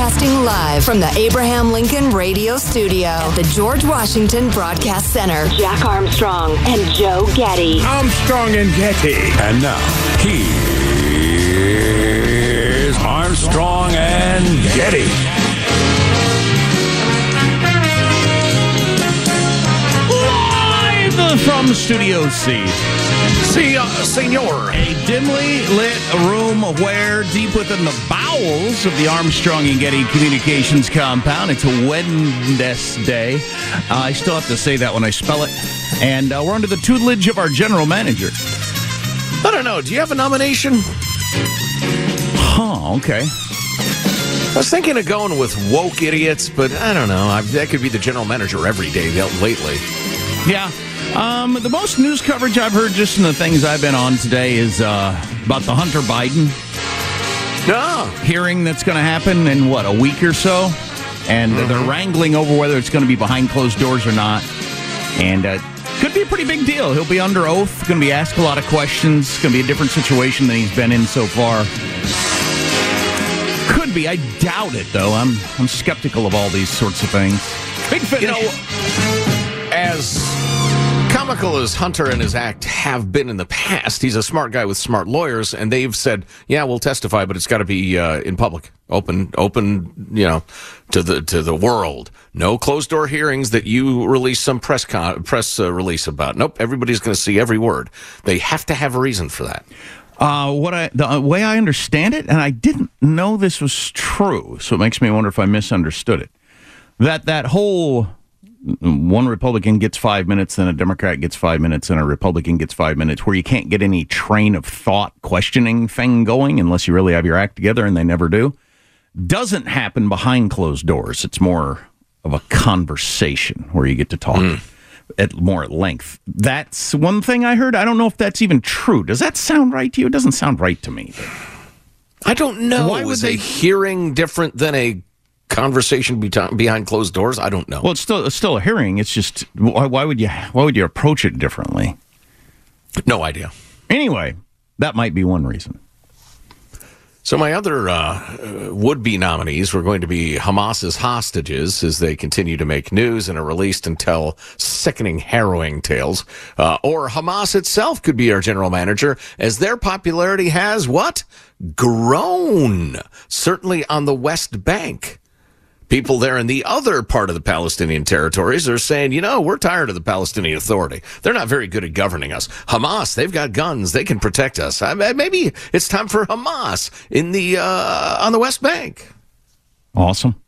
Broadcasting live from the Abraham Lincoln Radio Studio at the George Washington Broadcast Center. Jack Armstrong and Joe Getty. Armstrong and Getty. And now, here's Armstrong and Getty. From Studio C. See, uh, senor. A dimly lit room where, deep within the bowels of the Armstrong and Getty Communications compound, it's a Wednesday. Uh, I still have to say that when I spell it. And uh, we're under the tutelage of our general manager. I don't know. Do you have a nomination? Huh, okay. I was thinking of going with woke idiots, but I don't know. I, that could be the general manager every day lately. Yeah. Um, the most news coverage I've heard just in the things I've been on today is uh, about the Hunter Biden No. hearing that's going to happen in what a week or so, and they're wrangling over whether it's going to be behind closed doors or not, and uh, could be a pretty big deal. He'll be under oath, going to be asked a lot of questions. It's Going to be a different situation than he's been in so far. Could be. I doubt it though. I'm I'm skeptical of all these sorts of things. Big finish. You know, as comical as Hunter and his act have been in the past, he's a smart guy with smart lawyers, and they've said, "Yeah, we'll testify, but it's got to be uh, in public, open, open, you know, to the to the world. No closed door hearings that you release some press con- press uh, release about. Nope, everybody's going to see every word. They have to have a reason for that. Uh, what I the uh, way I understand it, and I didn't know this was true, so it makes me wonder if I misunderstood it. That that whole one Republican gets five minutes, then a Democrat gets five minutes, and a Republican gets five minutes, where you can't get any train of thought questioning thing going unless you really have your act together, and they never do. Doesn't happen behind closed doors. It's more of a conversation where you get to talk hmm. at more at length. That's one thing I heard. I don't know if that's even true. Does that sound right to you? It doesn't sound right to me. I don't know. Why was they- a hearing different than a conversation behind closed doors? I don't know. Well, it's still it's still a hearing. It's just why, why would you why would you approach it differently? no idea. Anyway, that might be one reason. So my other uh, would-be nominees were going to be Hamas's hostages as they continue to make news and are released and tell sickening, harrowing tales. Uh, or Hamas itself could be our general manager as their popularity has what? Grown. Certainly on the West Bank. People there in the other part of the Palestinian territories are saying, you know, we're tired of the Palestinian Authority. They're not very good at governing us. Hamas, they've got guns. They can protect us. I, maybe it's time for Hamas in the uh, on the West Bank. Awesome.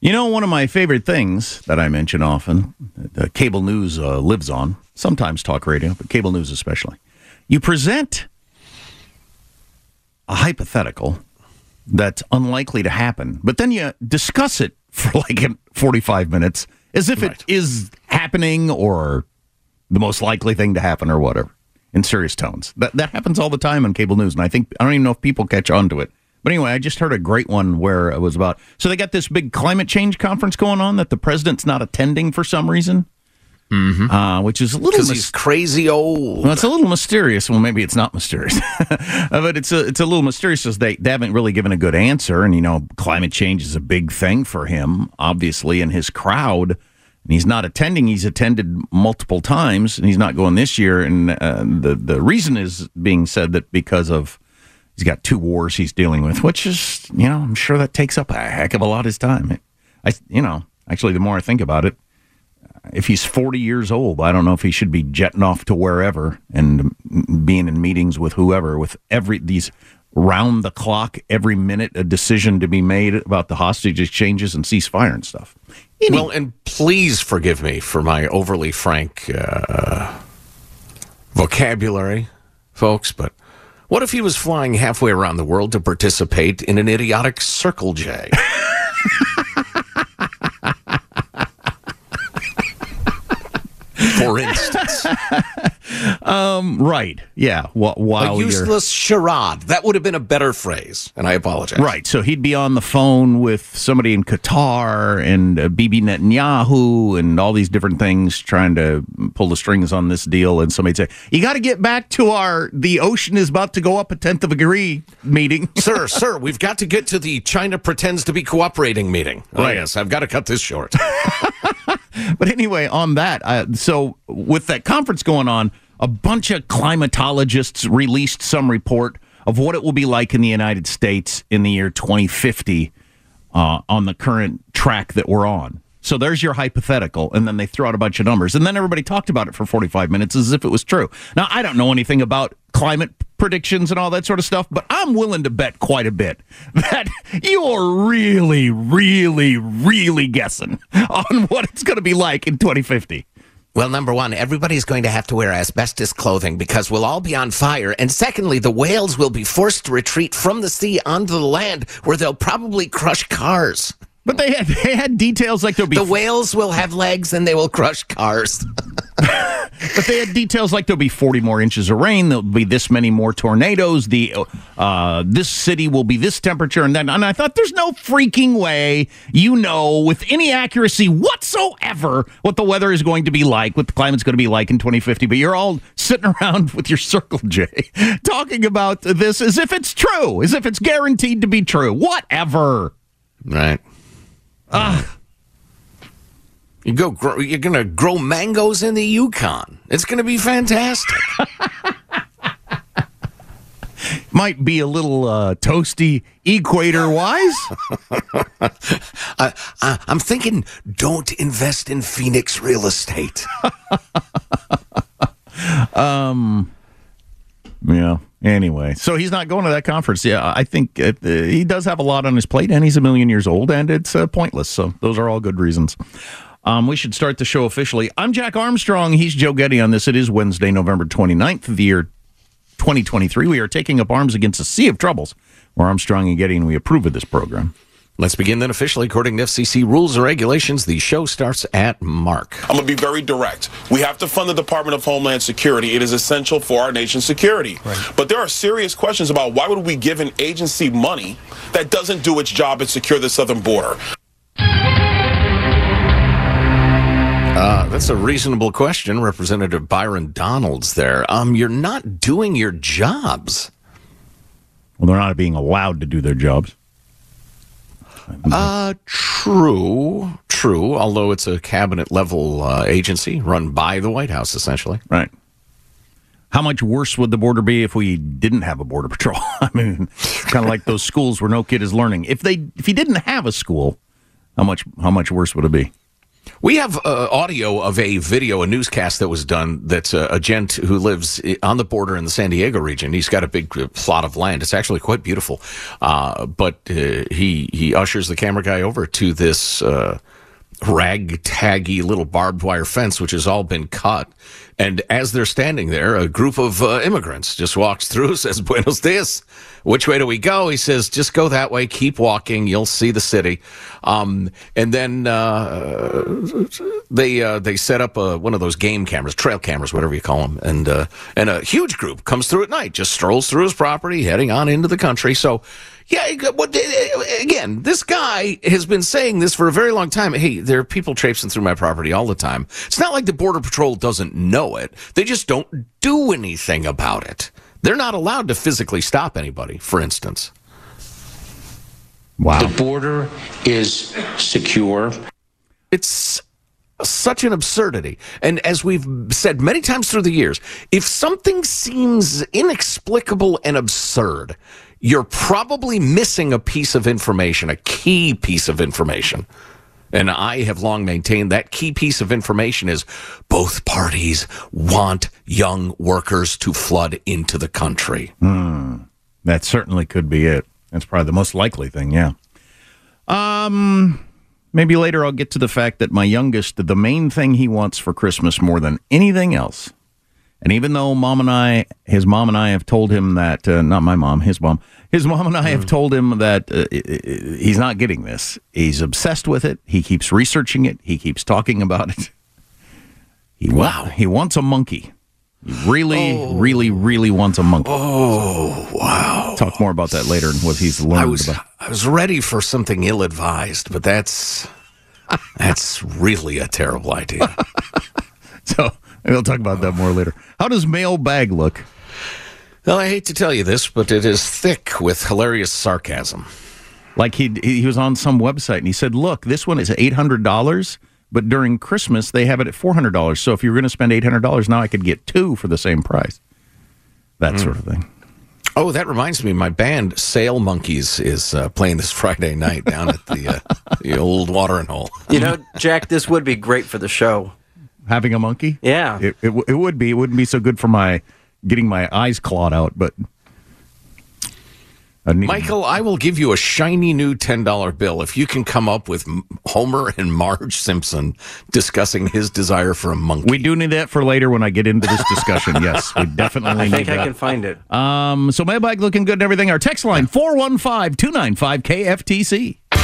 You know, one of my favorite things that I mention often, the cable news uh, lives on, sometimes talk radio, but cable news especially. You present a hypothetical that's unlikely to happen, but then you discuss it for like 45 minutes as if it is happening or the most likely thing to happen or whatever in serious tones. That, that happens all the time on cable news, and I think, I don't even know if people catch on to it. But anyway, I just heard a great one where it was about. So they got this big climate change conference going on that the president's not attending for some reason. Uh, which is a little mys- he's crazy old. well, it's a little mysterious. Well, maybe it's not mysterious, but it's a it's a little mysterious. Because they they haven't really given a good answer, and you know, climate change is a big thing for him, obviously, and his crowd. And he's not attending. He's attended multiple times, and he's not going this year. And uh, the the reason is being said that because of he's got two wars he's dealing with, which is you know I'm sure that takes up a heck of a lot of his time. I you know actually the more I think about it, if he's 40 years old, I don't know if he should be jetting off to wherever and being in meetings with whoever, with every these round the clock, every minute, a decision to be made about the hostage exchanges and ceasefire and stuff. Any- Well, and please forgive me for my overly frank uh, vocabulary, folks, but what if he was flying halfway around the world to participate in an idiotic Circle J? For instance, right. Yeah. A while you're. useless charade. That would have been a better phrase, and I apologize. Right. So he'd be on the phone with somebody in Qatar and uh, Bibi Netanyahu and all these different things trying to pull the strings on this deal. And somebody'd say, You got to get back to our the ocean is about to go up a tenth of a degree meeting. sir, sir, we've got to get to the China pretends to be cooperating meeting. Oh, Right. yes, I've got to cut this short. But anyway, on that, uh, so with that conference going on, a bunch of climatologists released some report of what it will be like in the United States in the year 2050 uh, on the current track that we're on. So there's your hypothetical, and then they threw out a bunch of numbers, and then everybody talked about it for 45 minutes as if it was true. Now I don't know anything about climate predictions and all that sort of stuff, but I'm willing to bet quite a bit that you're really, really, really guessing on what it's going to be like in 2050. Well, number one, everybody's going to have to wear asbestos clothing because we'll all be on fire. And secondly, the whales will be forced to retreat from the sea onto the land where they'll probably crush cars. But they had they had details like there'll be The whales will have legs and they will crush cars. But they had details like there'll be 40 more inches of rain. There'll be this many more tornadoes. The uh, this city will be this temperature, and then and I thought there's no freaking way you know with any accuracy whatsoever what the weather is going to be like, what the climate's going to be like in 2050. But you're all sitting around with your Circle J talking about this as if it's true, as if it's guaranteed to be true. Whatever. Right. You go. Grow, you're going to grow mangoes in the Yukon. It's going to be fantastic. Might be a little uh, toasty equator wise. I, I, I'm thinking, don't invest in Phoenix real estate. Yeah. Anyway, so he's not going to that conference. Yeah, I think uh, he does have a lot on his plate, and he's a million years old, and it's uh, pointless. So those are all good reasons. Um, we should start the show officially. I'm Jack Armstrong. He's Joe Getty on this. It is Wednesday, November 29th of the year 2023. We are taking up arms against a sea of troubles. We're Armstrong and Getty, and we approve of this program. Let's begin then officially. According to FCC rules and regulations, the show starts at Mark. I'm going to be very direct. We have to fund the Department of Homeland Security. It is essential for our nation's security. But there are serious questions about why would we give an agency money that doesn't do its job and secure the southern border? Uh, that's a reasonable question, Representative Byron Donalds. There, um, you're not doing your jobs. Well, they're not being allowed to do their jobs. Uh, true, true. Although it's a cabinet level uh, agency run by the White House, essentially. Right. How much worse would the border be if we didn't have a border patrol? I mean, kind of like those schools where no kid is learning. If they, if you didn't have a school, how much, how much worse would it be? We have uh, audio of a video, a newscast that was done. That's uh, a gent who lives on the border in the San Diego region. He's got a big uh, plot of land. It's actually quite beautiful. Uh, but uh, he he ushers the camera guy over to this uh, ragtaggy little barbed wire fence, which has all been cut. And as they're standing there, a group of uh, immigrants just walks through, says, Buenos dias. Which way do we go? He says, just go that way, keep walking, you'll see the city. Um, and then uh, they uh, they set up a, one of those game cameras, trail cameras, whatever you call them. And, uh, and a huge group comes through at night, just strolls through his property, heading on into the country. So Yeah, again, this guy has been saying this for a very long time. Hey, there are people traipsing through my property all the time. It's not like the Border Patrol doesn't know it. They just don't do anything about it. They're not allowed to physically stop anybody, for instance. Wow. The border is secure. It's such an absurdity. And as we've said many times through the years, if something seems inexplicable and absurd, you're probably missing a piece of information, a key piece of information. And I have long maintained that key piece of information is both parties want young workers to flood into the country. Mm, that certainly could be it. That's probably the most likely thing, yeah. Um, maybe later I'll get to the fact that my youngest, the main thing he wants for Christmas more than anything else, and even though mom and I, his mom and I have told him that, uh, not my mom, his mom, his mom and I have mm. told him that uh, he's not getting this. He's obsessed with it. He keeps researching it. He keeps talking about it. He wow. he wants a monkey. He really, oh. really, really wants a monkey. Oh, wow. Talk more about that later and what he's learned I was, about. I was ready for something ill advised, but that's that's really a terrible idea. so we'll talk about that more later. How does mailbag look? Well, I hate to tell you this, but it is thick with hilarious sarcasm. Like he he was on some website and he said, "Look, this one is eight hundred dollars, but during Christmas they have it at four hundred dollars. So if you're going to spend eight hundred dollars now, I could get two for the same price." That mm. sort of thing. Oh, that reminds me, my band Sail Monkeys is uh, playing this Friday night down at the uh, the old watering hole. You know, Jack, this would be great for the show. Having a monkey? Yeah, it, it, it would be. It wouldn't be so good for my getting my eyes clawed out, but. Michael, I will give you a shiny new $10 bill if you can come up with Homer and Marge Simpson discussing his desire for a monkey. We do need that for later when I get into this discussion. yes, we definitely need. I think I that. can find it. Um, so mailbag looking good and everything. Our text line 415 295 KFTC.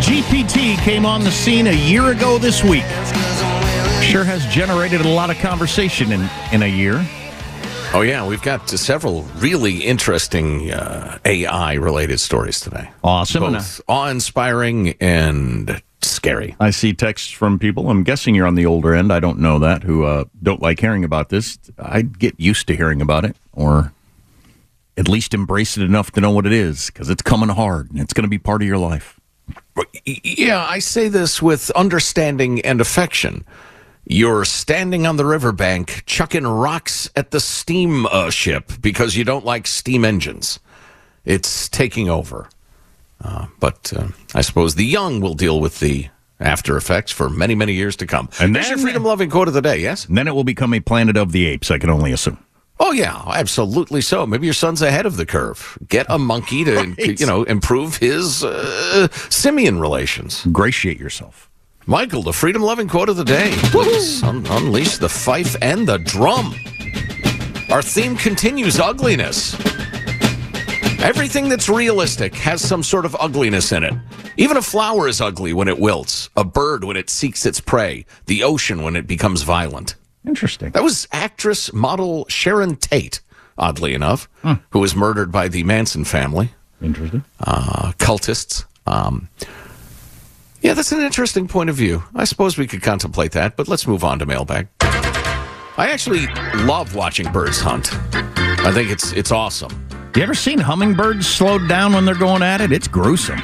GPT came on the scene a year ago this week. Sure has generated a lot of conversation in, in a year. Oh, yeah. We've got several really interesting uh, AI related stories today. Awesome. Both awe inspiring and scary. I see texts from people. I'm guessing you're on the older end. I don't know that, who uh, don't like hearing about this. I'd get used to hearing about it or at least embrace it enough to know what it is because it's coming hard and it's going to be part of your life. Yeah, I say this with understanding and affection. You're standing on the riverbank chucking rocks at the steam uh, ship because you don't like steam engines. It's taking over. Uh, but uh, I suppose the young will deal with the after effects for many, many years to come. And then- your freedom loving quote of the day, yes? And then it will become a planet of the apes, I can only assume. Oh yeah, absolutely so. Maybe your son's ahead of the curve. Get a monkey to Right. you know improve his uh, simian relations. Ingratiate yourself. Michael, the freedom loving quote of the day. Un- unleash the fife and the drum. Our theme continues ugliness. Everything that's realistic has some sort of ugliness in it. Even a flower is ugly when it wilts, a bird when it seeks its prey, the ocean when it becomes violent. Interesting. That was actress model Sharon Tate, oddly enough, who was murdered by the Manson family, Interesting. uh, cultists. Um, yeah, that's an interesting point of view. I suppose we could contemplate that, but let's move on to mailbag. I actually love watching birds hunt. I think it's it's awesome. You ever seen hummingbirds slowed down when they're going at it? It's gruesome.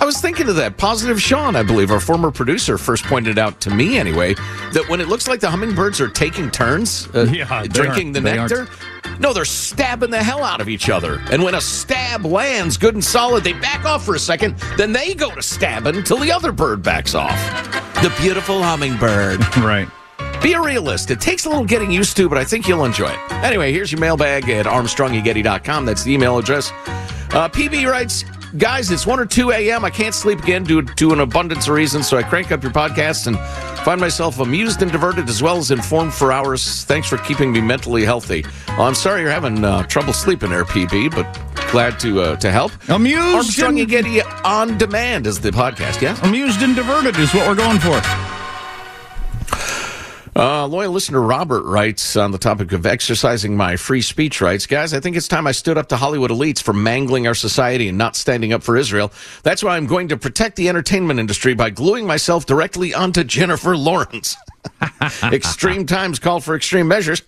I was thinking of that. Positive Sean, I believe, our former producer, first pointed out to me anyway that when it looks like the hummingbirds are taking turns uh, Yeah, drinking the aren't- nectar, no, they're stabbing the hell out of each other. And when a stab lands good and solid, they back off for a second, then they go to stabbing until the other bird backs off. The beautiful hummingbird. Right. Be a realist. It takes a little getting used to, but I think you'll enjoy it. Anyway, here's your mailbag at armstrongygetty.com. That's the email address. Uh, PB writes, Guys, it's 1 or 2 a.m. I can't sleep again due to an abundance of reasons, so I crank up your podcast and find myself amused and diverted as well as informed for hours. Thanks for keeping me mentally healthy. Well, I'm sorry you're having uh, trouble sleeping there, PB, but glad to uh, to help. Amused Armstrong and- and Getty on demand is the podcast, yes? Amused and diverted is what we're going for. Uh, loyal listener Robert writes on the topic of exercising my free speech rights. Guys, I think it's time I stood up to Hollywood elites for mangling our society and not standing up for Israel. That's why I'm going to protect the entertainment industry by gluing myself directly onto Jennifer Lawrence. extreme times call for extreme measures.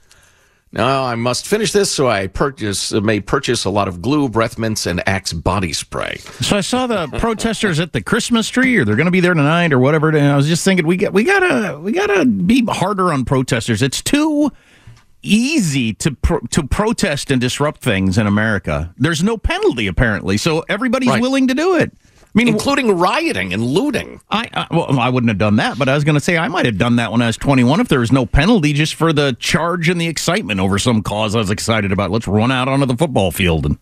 Now I must finish this, so I purchase uh, may purchase a lot of glue, breath mints, and Axe body spray. So I saw the protesters at the Christmas tree, or they're going to be there tonight, or whatever. And I was just thinking, we got, we gotta, we gotta be harder on protesters. It's too easy to pro- to protest and disrupt things in America. There's no penalty apparently, so everybody's Right. willing to do it. I mean, including rioting and looting. I, I well, I wouldn't have done that, but I was going to say I might have done that when I was 21 if there was no penalty just for the charge and the excitement over some cause I was excited about. Let's run out onto the football field and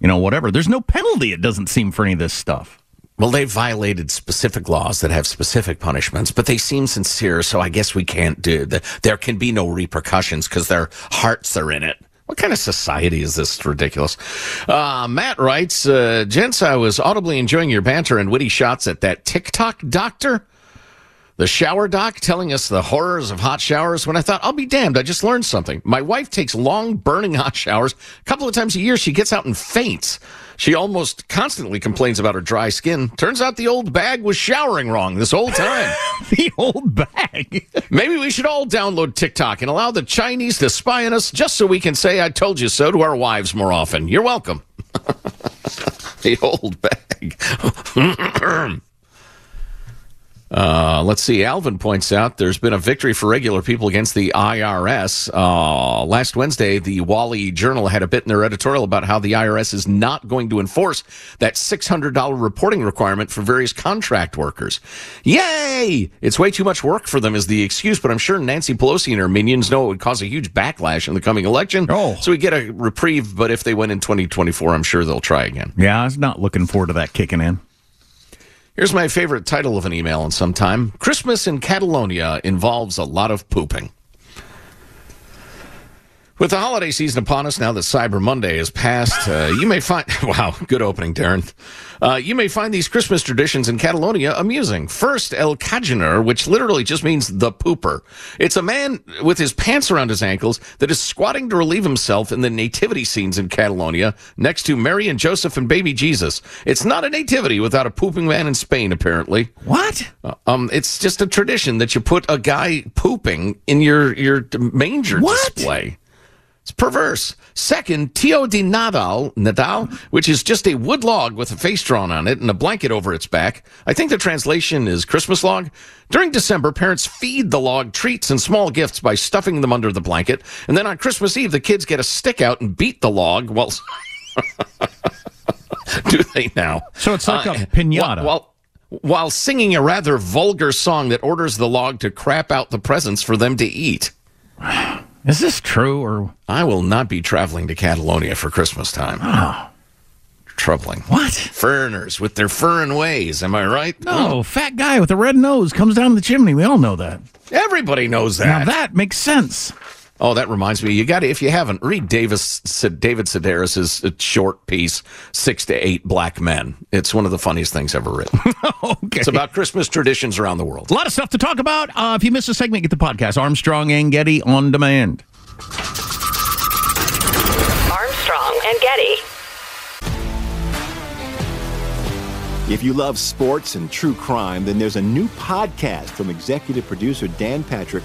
you know whatever. There's no penalty. It doesn't seem for any of this stuff. Well, they violated specific laws that have specific punishments, but they seem sincere, so I guess we can't do that. There can be no repercussions because their hearts are in it. What kind of society is this? It's ridiculous. Uh, Matt writes, uh, Gents, I was audibly enjoying your banter and witty shots at that TikTok doctor. The shower doc telling us the horrors of hot showers when I thought, I'll be damned, I just learned something. My wife takes long, burning hot showers. A couple of times a year, she gets out and faints. She almost constantly complains about her dry skin. Turns out the old bag was showering wrong this whole time. the old bag. Maybe we should all download TikTok and allow the Chinese to spy on us just so we can say, I told you so to our wives more often. You're welcome. the old bag. Uh, let's see. Alvin points out there's been a victory for regular people against the IRS. Uh, last Wednesday, the Wally Journal had a bit in their editorial about how the IRS is not going to enforce that $600 reporting requirement for various contract workers. Yay! It's way too much work for them, is the excuse, but I'm sure Nancy Pelosi and her minions know it would cause a huge backlash in the coming election. Oh. So we get a reprieve, but if they win in 2024, I'm sure they'll try again. Yeah, I was not looking forward to that kicking in. Here's my favorite title of an email in some time. Christmas in Catalonia involves a lot of pooping. With the holiday season upon us now that Cyber Monday is past, uh, you may find wow, good opening, Darren. Uh, you may find these Christmas traditions in Catalonia amusing. First, El Caganer, which literally just means the pooper. It's a man with his pants around his ankles that is squatting to relieve himself in the nativity scenes in Catalonia next to Mary and Joseph and baby Jesus. It's not a nativity without a pooping man in Spain, apparently. What? Uh, um, it's just a tradition that you put a guy pooping in your your manger display. It's perverse. Second, Tio de Nadal, Nadal, which is just a wood log with a face drawn on it and a blanket over its back. I think the translation is Christmas log. During December, parents feed the log treats and small gifts by stuffing them under the blanket. And then on Christmas Eve, the kids get a stick out and beat the log while. Do they now? So it's like Uh, a pinata. While, while singing a rather vulgar song that orders the log to crap out the presents for them to eat. Is this true or I will not be traveling to Catalonia for Christmas time. Oh. Troubling. What? Foreigners with their foreign ways, am I right? no? Fat guy with a red nose comes down the chimney. We all know that. Everybody knows that. Now that makes sense. Oh, that reminds me. You got to, if you haven't, read Davis, David Sedaris's uh, short piece, Six to Eight Black Men. It's one of the funniest things ever written. okay. It's about Christmas traditions around the world. A lot of stuff to talk about. Uh, if you missed a segment, get the podcast Armstrong and Getty on demand. Armstrong and Getty. If you love sports and true crime, then there's a new podcast from executive producer Dan Patrick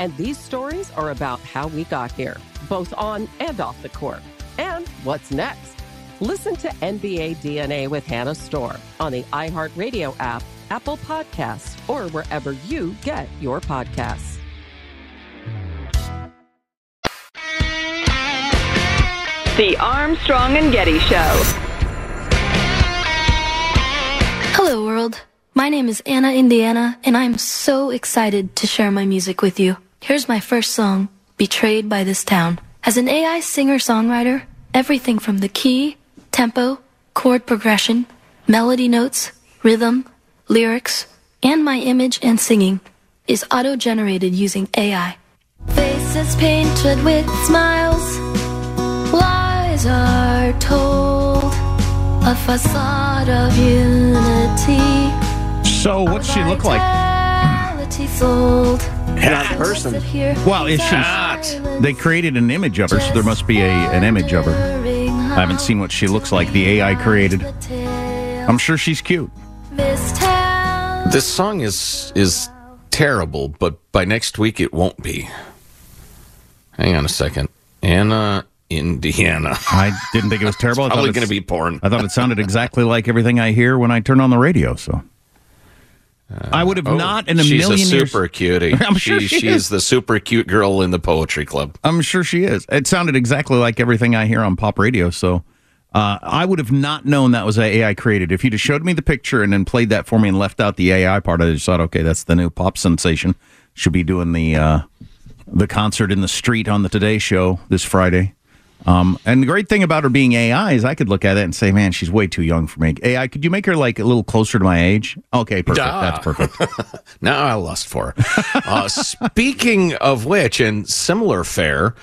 And these stories are about how we got here, both on and off the court. And what's next? Listen to NBA DNA with Hannah Storm on the iHeartRadio app, Apple Podcasts, or wherever you get your podcasts. The Armstrong and Getty Show. Hello, world. My name is Anna Indiana, and I'm so excited to share my music with you. Here's my first song, Betrayed by This Town. As an AI singer songwriter, everything from the key, tempo, chord progression, melody notes, rhythm, lyrics, and my image and singing is auto generated using AI. Faces painted with smiles, lies are told, a facade of unity. So, what's she look like? Reality sold. Not a person. Well, is she? They created an image of her, so there must be a an image of her. I haven't seen what she looks like. The AI created. I'm sure she's cute. This song is is terrible, but by next week it won't be. Hang on a second. Anna, Indiana. I didn't think it was terrible. I thought Probably it's- going to be porn. I thought it sounded exactly like everything I hear when I turn on the radio. So I would have Oh, not in a she's million a years. super cutie. I'm sure she, she she is. is the super cute girl in the poetry club. I'm sure she is. It sounded exactly like everything I hear on pop radio. So uh, I would have not known that was AI created. If you'd have showed me the picture and then played that for me and left out the AI part, I just thought, okay, that's the new pop sensation. Should be doing the uh, the concert in the street on the Today Show this Friday. Um, and the great thing about her being AI is I could look at it and say, man, she's way too young for me. AI, could you make her like a little closer to my age? Okay, perfect. Duh. That's perfect. now I lust for her. uh, speaking of which, and similar fare,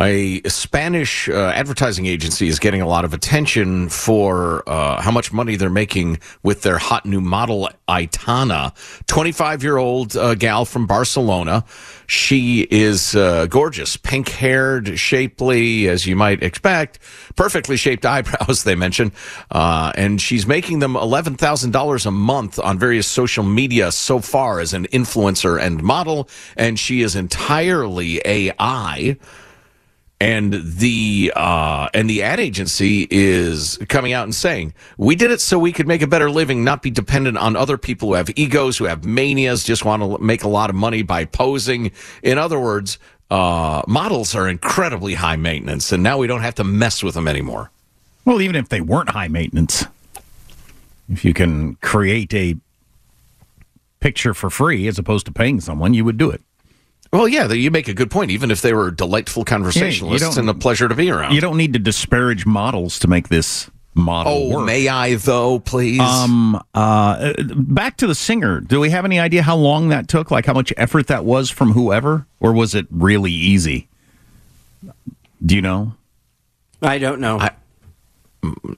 a Spanish uh, advertising agency is getting a lot of attention for uh, how much money they're making with their hot new model, Aitana. 25 year old uh, gal from Barcelona. She is uh, gorgeous, pink haired, shapely, as you might expect, perfectly shaped eyebrows, they mention. Uh, and she's making them $11,000 a month on various social media so far as an influencer and model. And she is entirely AI and the uh, and the ad agency is coming out and saying we did it so we could make a better living, not be dependent on other people who have egos, who have manias, just want to make a lot of money by posing. In other words, uh, models are incredibly high maintenance, and now we don't have to mess with them anymore. Well, even if they weren't high maintenance, if you can create a picture for free as opposed to paying someone, you would do it. Well, yeah, you make a good point. Even if they were delightful conversationalists don't- and a pleasure to be around. You don't need to disparage models to make this model Oh, work. may I though, please? Um, uh, back to the singer. Do we have any idea how long that took? Like how much effort that was from whoever, or was it really easy? Do you know? I don't know.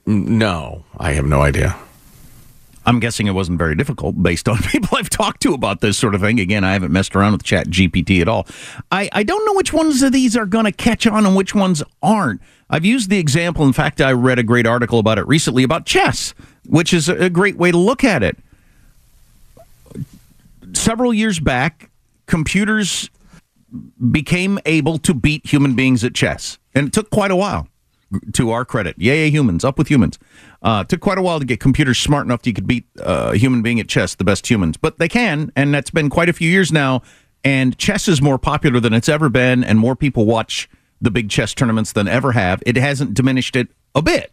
no, I have no idea. I'm guessing it wasn't very difficult based on people I've talked to about this sort of thing. Again, I haven't messed around with Chat GPT at all. I, I don't know which ones of these are going to catch on and which ones aren't. I've used the example. In fact, I read a great article about it recently about chess, which is a, great way to look at it. Several years back, computers became able to beat human beings at chess, and it took quite a while. To our credit, yay, humans, up with humans. Uh, took quite a while to get computers smart enough that you could beat uh, a human being at chess, the best humans, but they can, and that's been quite a few years now. And chess is more popular than it's ever been, and more people watch the big chess tournaments than ever have. It hasn't diminished it a bit.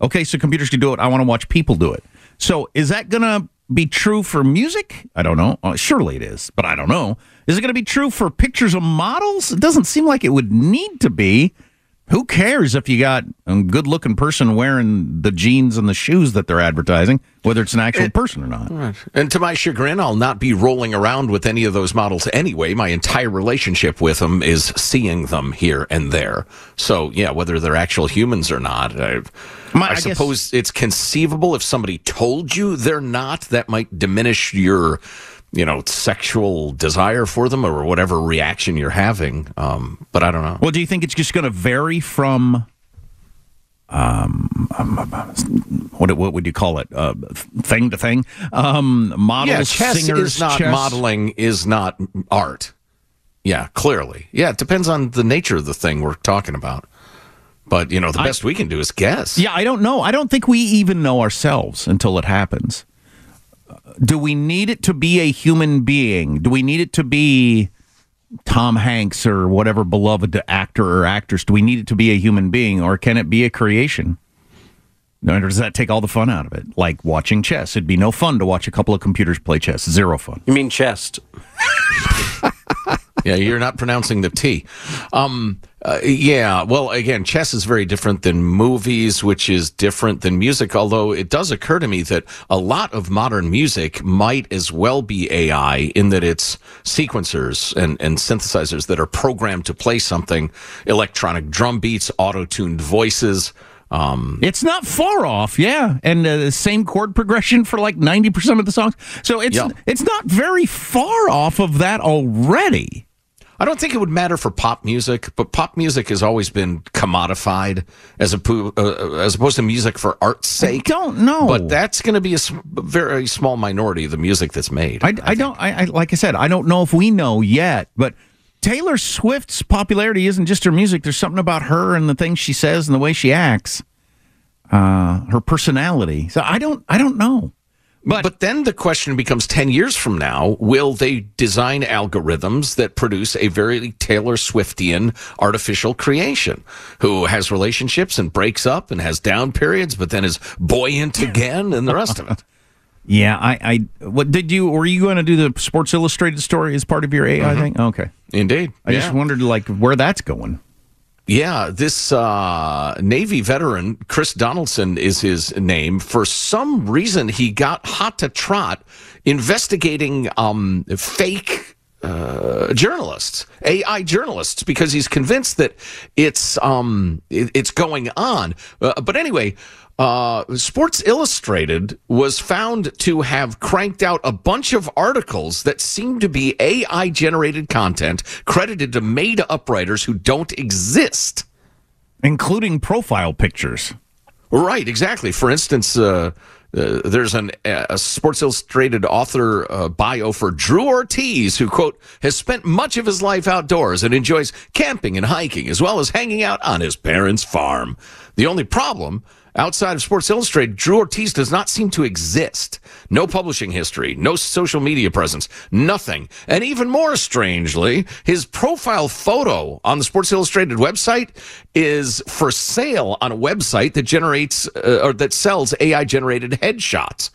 Okay, so computers can do it. I want to watch people do it. So is that going to be true for music? I don't know. Uh, surely it is, but I don't know. Is it going to be true for pictures of models? It doesn't seem like it would need to be. Who cares if you got a good looking person wearing the jeans and the shoes that they're advertising, whether it's an actual eh, person or not? Right. And to my chagrin, I'll not be rolling around with any of those models anyway. My entire relationship with them is seeing them here and there. So, yeah, whether they're actual humans or not, I, My- I, I guess- suppose it's conceivable if somebody told you they're not, that might diminish your, you know, sexual desire for them or whatever reaction you're having. Um, but I don't know. Well, do you think it's just going to vary from, um, um, what what would you call it, uh, thing to thing? Um, models, yeah, singers, is not chess? modeling, is not art. Yeah, clearly. Yeah, it depends on the nature of the thing we're talking about. But you know, the I- best we can do is guess. Yeah, I don't know. I don't think we even know ourselves until it happens. Do we need it to be a human being? Do we need it to be Tom Hanks or whatever beloved actor or actress? Do we need it to be a human being or can it be a creation? Or does that take all the fun out of it? Like watching chess. It'd be no fun to watch a couple of computers play chess. Zero fun. You mean chest? Yeah, you're not pronouncing the T. Um, uh, yeah, well, again, chess is very different than movies, which is different than music. Although it does occur to me that a lot of modern music might as well be AI in that it's sequencers and, and synthesizers that are programmed to play something, electronic drum beats, auto tuned voices. Um, It's not far off, yeah, and uh, the same chord progression for like ninety percent of the songs. So it's Yeah. it's not very far off of that already. I don't think it would matter for pop music, but pop music has always been commodified as a uh, as opposed to music for art's sake. I don't know, but that's going to be a very small minority of the music that's made. I, I don't. I, I like I said, I don't know if we know yet, but Taylor Swift's popularity isn't just her music. There's something about her and the things she says and the way she acts, uh, her personality. So I don't. I don't know. But, then the question becomes 10 years from now, will they design algorithms that produce a very Taylor Swiftian artificial creation who has relationships and breaks up and has down periods, but then is buoyant again and the rest of it? Yeah, I. I what did you? Were you going to do the Sports Illustrated story as part of your AI Mhm. thing? Okay, Indeed. I just wondered like where that's going. Yeah, this uh, Navy veteran, Chris Donaldson is his name. For some reason, he got hot to trot investigating um, fake uh, journalists, AI journalists, because he's convinced that it's um, it- it's going on. Uh, but anyway. Uh, Sports Illustrated was found to have cranked out a bunch of articles that seem to be AI generated content credited to made up writers who don't exist. Including profile pictures. Right, exactly. For instance, uh, uh, there's an, a Sports Illustrated author uh, bio for Drew Ortiz, who, quote, has spent much of his life outdoors and enjoys camping and hiking, as well as hanging out on his parents' farm. The only problem, Outside of Sports Illustrated, Drew Ortiz does not seem to exist. No publishing history, no social media presence, nothing. And even more strangely, his profile photo on the Sports Illustrated website is for sale on a website that generates uh, or that sells AI generated headshots.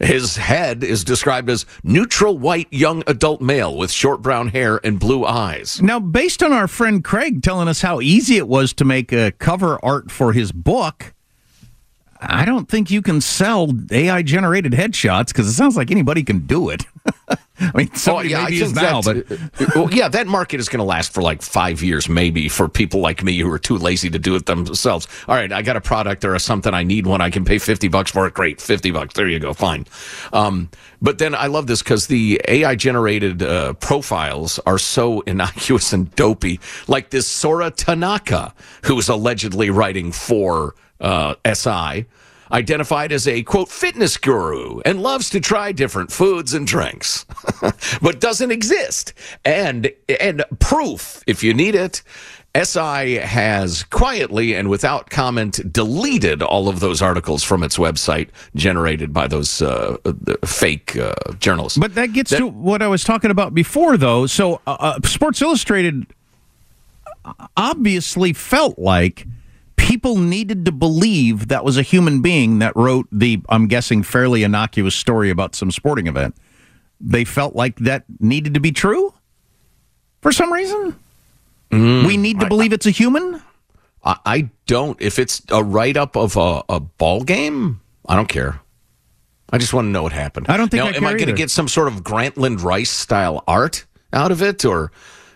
His head is described as neutral white young adult male with short brown hair and blue eyes. Now, based on our friend Craig telling us how easy it was to make a cover art for his book, I don't think you can sell AI generated headshots because it sounds like anybody can do it. I mean, somebody oh, yeah, maybe I is now, but uh, well, yeah, that market is going to last for like five years, maybe, for people like me who are too lazy to do it themselves. All right, I got a product or something, I need one, I can pay fifty bucks for it. Great, fifty bucks. There you go, fine. Um, but then I love this because the AI generated uh, profiles are so innocuous and dopey, like this Sora Tanaka, who's allegedly writing for uh, SI identified as a quote fitness guru and loves to try different foods and drinks but doesn't exist and and proof if you need it SI has quietly and without comment deleted all of those articles from its website generated by those uh, fake uh, journalists. But that gets that, to what I was talking about before, though. So, uh, uh Sports Illustrated obviously felt like people needed to believe that was a human being that wrote the, I'm guessing, fairly innocuous story about some sporting event. They felt like that needed to be true for some reason. Mm, we need to I, believe it's a human. I, I don't. If it's a write up of a, a, ball game, I don't care. I just want to know what happened. I don't think. Now, I am I going to get some sort of Grantland Rice style art out of it, or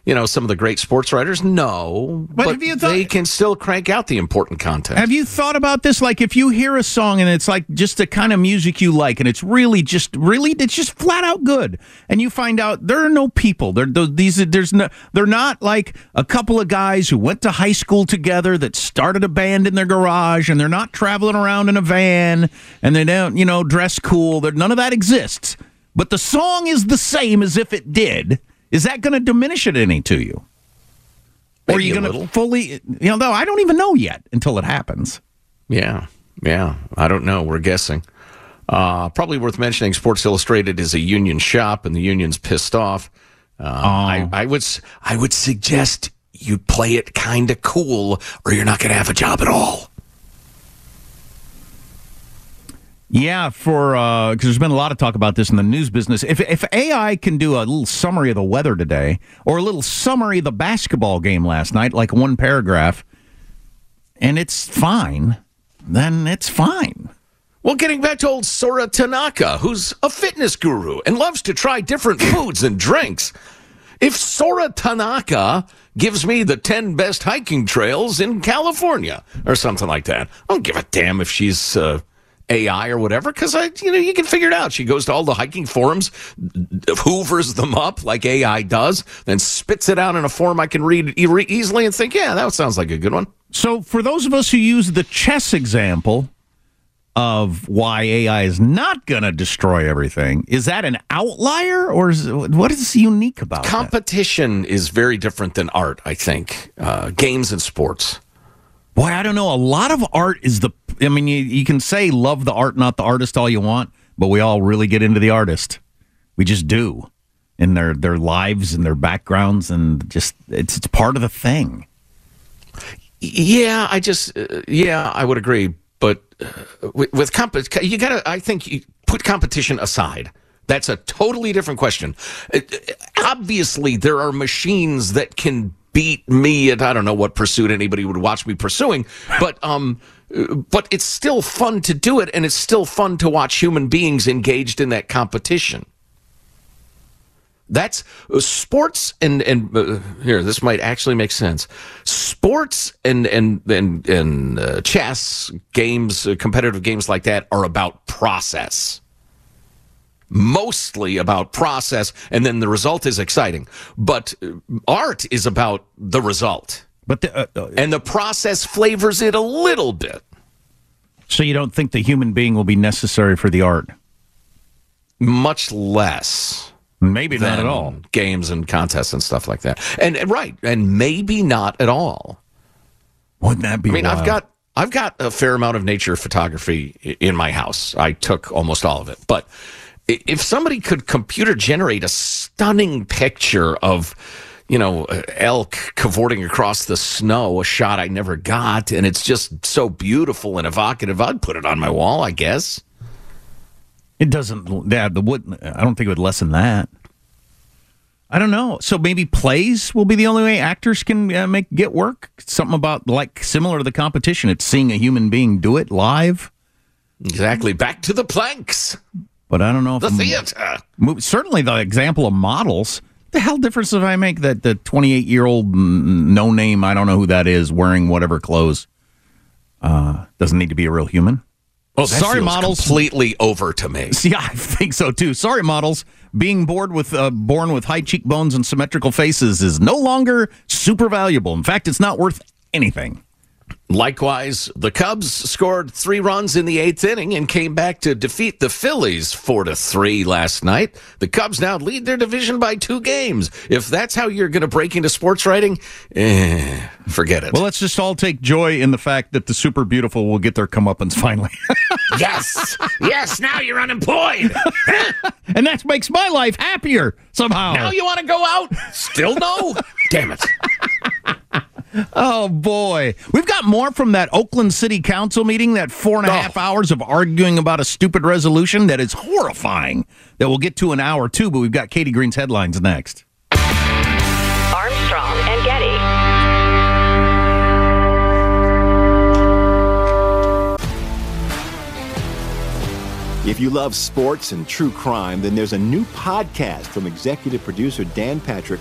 you know, some of the great sports writers? No, but, but thought, they can still crank out the important content. Have you thought about this? Like, if you hear a song and it's like just the kind of music you like, and it's really just really, it's just flat out good, and you find out there are no people. There, these, there's no, they're not like a couple of guys who went to high school together that started a band in their garage, and they're not traveling around in a van, and they don't, you know, dress cool. They're, none of that exists. But the song is the same as if it did is that going to diminish it any to you? Maybe or are you going to fully, you know, though I don't even know yet until it happens. Yeah. Yeah. I don't know. We're guessing. Uh, probably worth mentioning Sports Illustrated is a union shop and the union's pissed off. Uh, oh. I, I, would, I would suggest you play it kind of cool or you're not going to have a job at all. Yeah, for because uh, there's been a lot of talk about this in the news business. If if AI can do a little summary of the weather today, or a little summary of the basketball game last night, like one paragraph, and it's fine, then it's fine. Well, getting back to old Sora Tanaka, who's a fitness guru and loves to try different foods and drinks. If Sora Tanaka gives me the 10 best hiking trails in California or something like that, I don't give a damn if she's. Uh, AI or whatever because I, you know, you can figure it out. She goes to all the hiking forums, hoovers them up like AI does, then spits it out in a form I can read easily and think, yeah, that sounds like a good one. So, for those of us who use the chess example of why AI is not going to destroy everything, is that an outlier or is, what is unique about competition? That? Is very different than art. I think uh, games and sports. Boy, I don't know. A lot of art is the. I mean, you, you can say love the art, not the artist, all you want, but we all really get into the artist. We just do, in their their lives and their backgrounds, and just it's it's part of the thing. Yeah, I just uh, yeah, I would agree. But uh, with, with comp, you gotta. I think you put competition aside. That's a totally different question. Uh, obviously, there are machines that can beat me at I don't know what pursuit anybody would watch me pursuing, but um, but it's still fun to do it, and it's still fun to watch human beings engaged in that competition. That's uh, sports and and uh, here this might actually make sense. Sports and and and and uh, chess games, uh, competitive games like that are about process mostly about process, and then the result is exciting. But uh, art is about the result. But the, uh, uh, and the process flavors it a little bit. So you don't think the human being will be necessary for the art? Much less. Maybe not at all. Games and contests and stuff like that. And, and right, and maybe not at all. Wouldn't that be? I mean, wild? I've got I've got a fair amount of nature photography in my house. I took almost all of it. But if somebody could computer generate a stunning picture of, you know, uh, elk cavorting across the snow, a shot I never got, and it's just so beautiful and evocative, I'd put it on my wall, I guess. It doesn't. Yeah, the wood. I don't think it would lessen that. I don't know. So maybe plays will be the only way actors can uh, make get work. Something about like similar to the competition. It's seeing a human being do it live. Exactly. Back to the planks. But I don't know if The theater. Mo- Certainly, the example of models. The hell difference if I make that the 28 year old no name, I don't know who that is, wearing whatever clothes, uh, doesn't need to be a real human. Oh, that sorry, models. completely over to me. See, I think so too. Sorry, models. Being bored with uh, born with high cheekbones and symmetrical faces is no longer super valuable. In fact, it's not worth anything. Likewise, the Cubs scored three runs in the eighth inning and came back to defeat the Phillies four to three last night. The Cubs now lead their division by two games. If that's how you're going to break into sports writing, eh, forget it. Well, let's just all take joy in the fact that the super beautiful will get their comeuppance finally. yes, yes. Now you're unemployed. and that makes my life happier somehow. now you want to go out? Still no? Damn it. Oh boy, we've got more from that Oakland City Council meeting. That four and a oh. half hours of arguing about a stupid resolution that is horrifying. That we'll get to an hour too. But we've got Katie Green's headlines next. Armstrong and Getty. If you love sports and true crime, then there's a new podcast from executive producer Dan Patrick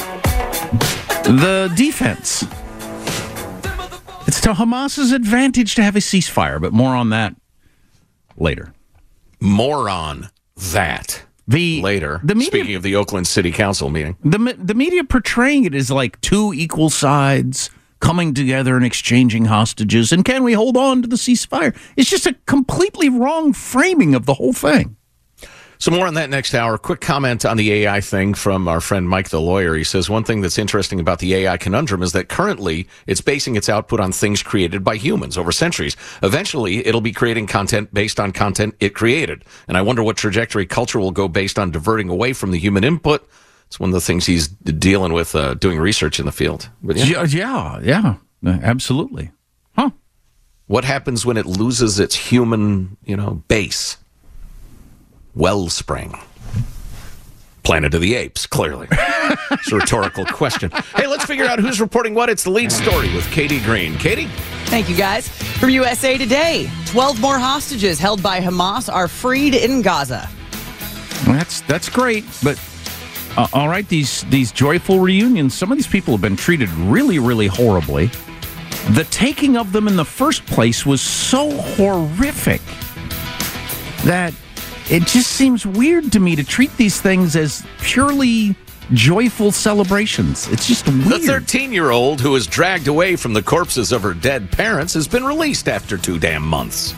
the defense. It's to Hamas's advantage to have a ceasefire, but more on that later. More on that the later. the media- Speaking of the Oakland City Council meeting. The the media portraying it as like two equal sides coming together and exchanging hostages, and can we hold on to the ceasefire? It's just a completely wrong framing of the whole thing. So more on that next hour. Quick comment on the AI thing from our friend Mike the lawyer. He says one thing that's interesting about the AI conundrum is that currently it's basing its output on things created by humans over centuries. Eventually, it'll be creating content based on content it created. And I wonder what trajectory culture will go based on diverting away from the human input. It's one of the things he's dealing with uh, doing research in the field. But Yeah, yeah, yeah, absolutely. Huh. What happens when it loses its human, you know, base? Wellspring. Planet of the Apes, clearly. it's a rhetorical question. Hey, let's figure out who's reporting what. It's the lead story with Katie Green. Katie? Thank you, guys. From USA Today 12 more hostages held by Hamas are freed in Gaza. That's that's great, but Uh, all right, these these joyful reunions. Some of these people have been treated really, really horribly. The taking of them in the first place was so horrific that it just seems weird to me to treat these things as purely joyful celebrations. It's just weird. The 13 year old who was dragged away from the corpses of her dead parents has been released after two damn months.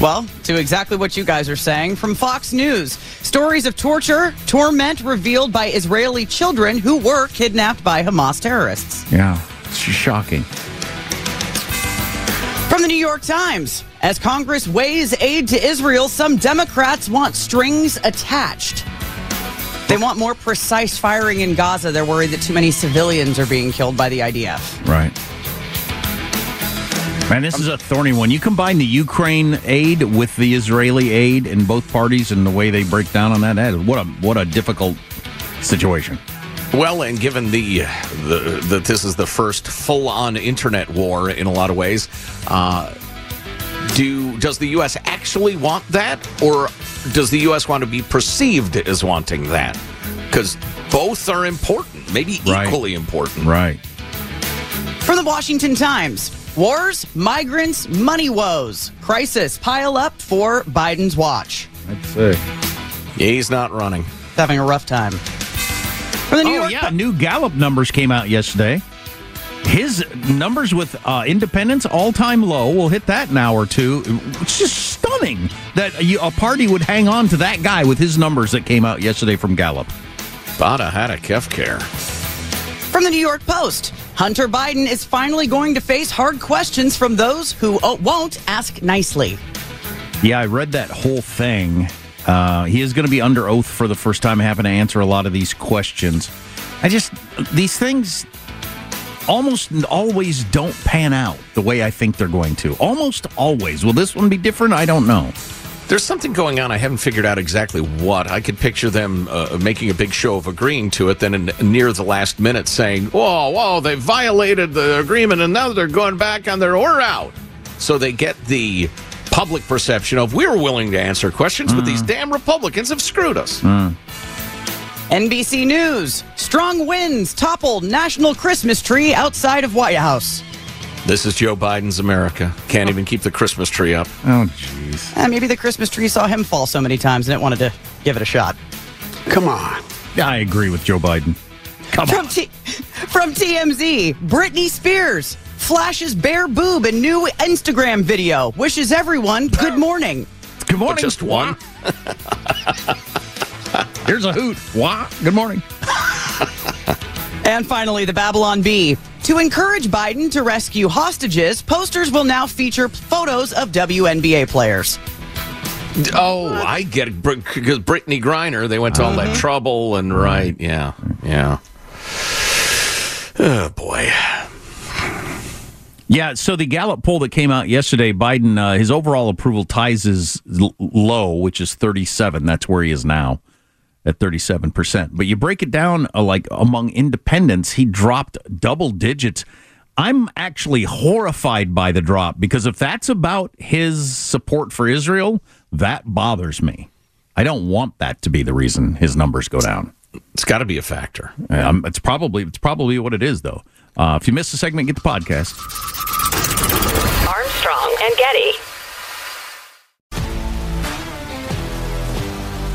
Well, to exactly what you guys are saying from Fox News. Stories of torture, torment revealed by Israeli children who were kidnapped by Hamas terrorists. Yeah, it's shocking. From the New York Times, as Congress weighs aid to Israel, some Democrats want strings attached. They want more precise firing in Gaza. They're worried that too many civilians are being killed by the IDF. Right. Man, this is a thorny one. You combine the Ukraine aid with the Israeli aid in both parties and the way they break down on that, that is, what a what a difficult situation. Well, and given the, the that this is the first full-on internet war in a lot of ways, uh, do does the U.S. actually want that, or does the U.S. want to be perceived as wanting that? Because both are important, maybe Right. equally important. Right. From the Washington Times Wars, migrants, money woes. Crisis pile up for Biden's watch. I'd say. Yeah, he's not running. Having a rough time. From the New oh, York yeah. New Gallup numbers came out yesterday. His numbers with uh, independents all time low. We'll hit that in an hour or two. It's just stunning that a, a party would hang on to that guy with his numbers that came out yesterday from Gallup. Bada had a kef care. From the New York Post, Hunter Biden is finally going to face hard questions from those who uh, won't ask nicely. Yeah, I read that whole thing. Uh, he is going to be under oath for the first time, having to answer a lot of these questions. I just, these things almost always don't pan out the way I think they're going to. Almost always. Will this one be different? I don't know. There's something going on. I haven't figured out exactly what. I could picture them uh, making a big show of agreeing to it, then in, near the last minute saying, "Whoa, whoa, they violated the agreement, and now they're going back on their or out." So they get the public perception of we're willing to answer questions, but these damn Republicans have screwed us. NBC News, strong winds toppled national Christmas tree outside of White House. This is Joe Biden's America. Can't even keep the Christmas tree up. Oh, jeez. Eh, maybe the Christmas tree saw him fall so many times and it wanted to give it a shot. Come on. Yeah, I agree with Joe Biden. Come from T- from TMZ, Britney Spears flashes bare boob in new Instagram video. Wishes everyone good morning. Good morning. just one. Here's a hoot. Wah. Good morning. And finally, the Babylon Bee. To encourage Biden to rescue hostages, posters will now feature photos of WNBA players. Oh, I get it. Because Brittney Griner, they went to all that trouble, and right, yeah, yeah. Oh, boy. Yeah, so the Gallup poll that came out yesterday, Biden, uh, his overall approval ties is l- low, which is 37. That's where he is now at 37%. But you break it down, uh, like among independents, he dropped double digits. I'm actually horrified by the drop because if that's about his support for Israel, that bothers me. I don't want that to be the reason his numbers go down. It's got to be a factor. Um, it's probably it's probably what it is though. Uh, if you missed the segment, get the podcast. Armstrong and Getty.